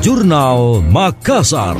Jurnal Makassar.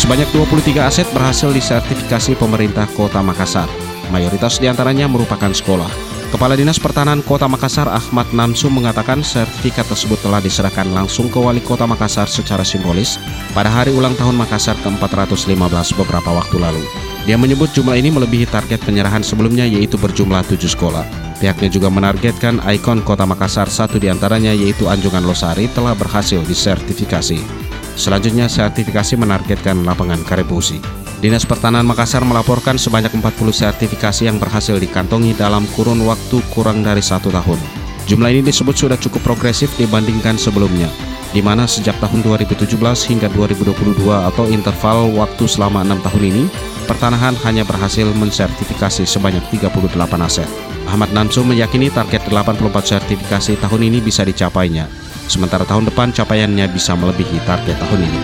Sebanyak 23 aset berhasil disertifikasi pemerintah Kota Makassar. Mayoritas di antaranya merupakan sekolah. Kepala Dinas Pertahanan Kota Makassar Ahmad Namsu mengatakan sertifikat tersebut telah diserahkan langsung ke Wali Kota Makassar secara simbolis pada hari ulang tahun Makassar ke-415 beberapa waktu lalu. Dia menyebut jumlah ini melebihi target penyerahan sebelumnya yaitu berjumlah 7 sekolah. Pihaknya juga menargetkan ikon Kota Makassar satu di antaranya yaitu Anjungan Losari telah berhasil disertifikasi. Selanjutnya sertifikasi menargetkan lapangan Karebusi. Dinas Pertanahan Makassar melaporkan sebanyak 40 sertifikasi yang berhasil dikantongi dalam kurun waktu kurang dari satu tahun. Jumlah ini disebut sudah cukup progresif dibandingkan sebelumnya, di mana sejak tahun 2017 hingga 2022 atau interval waktu selama enam tahun ini, pertanahan hanya berhasil mensertifikasi sebanyak 38 aset. Ahmad Namsu meyakini target 84 sertifikasi tahun ini bisa dicapainya, sementara tahun depan capaiannya bisa melebihi target tahun ini.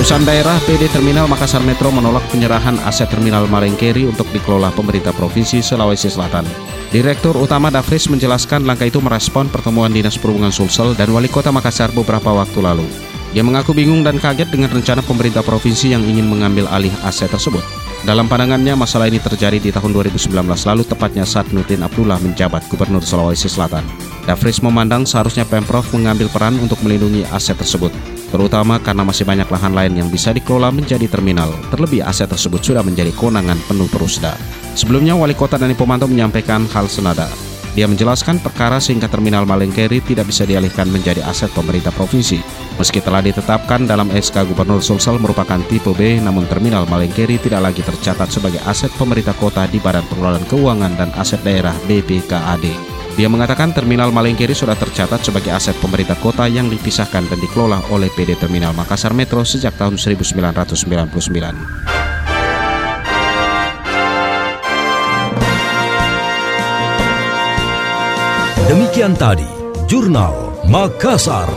Perusahaan daerah PD Terminal Makassar Metro menolak penyerahan aset Terminal Marengkeri untuk dikelola pemerintah Provinsi Sulawesi Selatan. Direktur Utama Dafris menjelaskan langkah itu merespon pertemuan Dinas Perhubungan Sulsel dan Wali Kota Makassar beberapa waktu lalu. Dia mengaku bingung dan kaget dengan rencana pemerintah provinsi yang ingin mengambil alih aset tersebut. Dalam pandangannya, masalah ini terjadi di tahun 2019 lalu tepatnya saat Nurdin Abdullah menjabat Gubernur Sulawesi Selatan. Dafris memandang seharusnya Pemprov mengambil peran untuk melindungi aset tersebut terutama karena masih banyak lahan lain yang bisa dikelola menjadi terminal. Terlebih aset tersebut sudah menjadi kewenangan penuh Perusda. Sebelumnya, Wali Kota Dani Pomanto menyampaikan hal senada. Dia menjelaskan perkara sehingga terminal Malengkeri tidak bisa dialihkan menjadi aset pemerintah provinsi. Meski telah ditetapkan dalam SK Gubernur Sulsel merupakan tipe B, namun terminal Malengkeri tidak lagi tercatat sebagai aset pemerintah kota di Badan Pengelolaan Keuangan dan Aset Daerah BPKAD. Dia mengatakan terminal Malengkeri sudah tercatat sebagai aset pemerintah kota yang dipisahkan dan dikelola oleh PD Terminal Makassar Metro sejak tahun 1999. Demikian tadi, Jurnal Makassar.